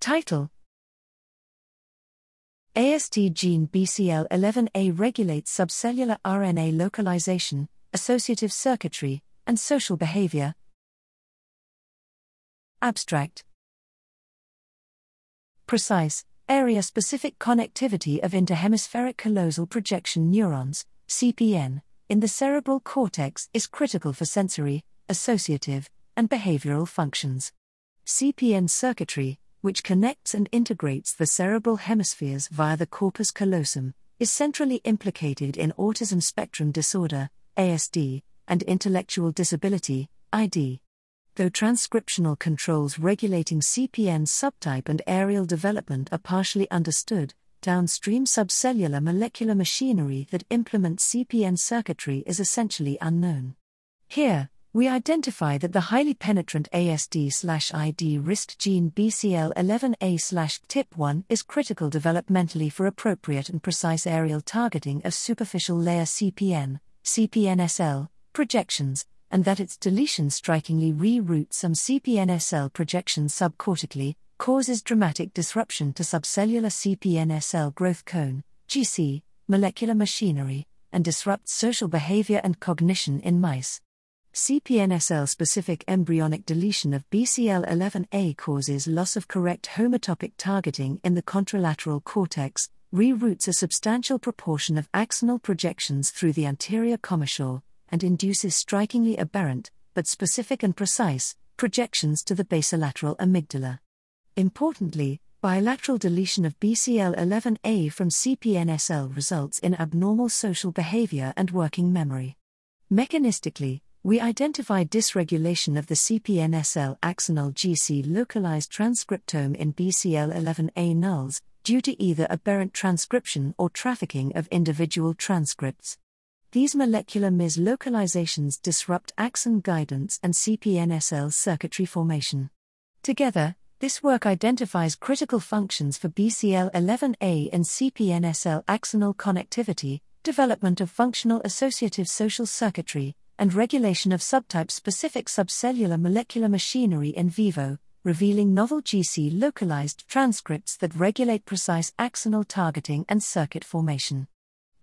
Title ASD gene BCL11A regulates subcellular RNA localization, associative circuitry, and social behavior. Abstract Precise, area specific connectivity of interhemispheric callosal projection neurons, CPN, in the cerebral cortex is critical for sensory, associative, and behavioral functions. CPN circuitry, which connects and integrates the cerebral hemispheres via the corpus callosum, is centrally implicated in autism spectrum disorder, ASD, and intellectual disability, ID. Though transcriptional controls regulating CPN subtype and areal development are partially understood, downstream subcellular molecular machinery that implements CPN circuitry is essentially unknown. Here, we identify that the highly penetrant ASD/ID risk gene BCL11A/Ctip1 is critical developmentally for appropriate and precise areal targeting of superficial layer CPN, CPNSL, projections, and that its deletion strikingly reroutes some CPNSL projections subcortically, causes dramatic disruption to subcellular CPNSL growth cone, GC, molecular machinery, and disrupts social behavior and cognition in mice. CPNSL specific embryonic deletion of BCL11A causes loss of correct homotopic targeting in the contralateral cortex, reroutes a substantial proportion of axonal projections through the anterior commissure, and induces strikingly aberrant, but specific and precise, projections to the basolateral amygdala. Importantly, bilateral deletion of BCL11A from CPNSL results in abnormal social behavior and working memory. Mechanistically, we identify dysregulation of the CPNSL axonal GC localized transcriptome in BCL11A nulls, due to either aberrant transcription or trafficking of individual transcripts. These molecular mislocalizations disrupt axon guidance and CPNSL circuitry formation. Together, this work identifies critical functions for BCL11A and CPNSL axonal connectivity, development of functional associative social circuitry, and regulation of subtype specific subcellular molecular machinery in vivo, revealing novel GC localized transcripts that regulate precise axonal targeting and circuit formation.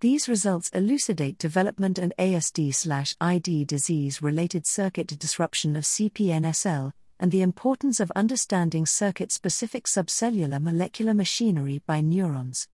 These results elucidate development and ASD/ID disease related circuit disruption of CPNSL and the importance of understanding circuit specific subcellular molecular machinery by neurons.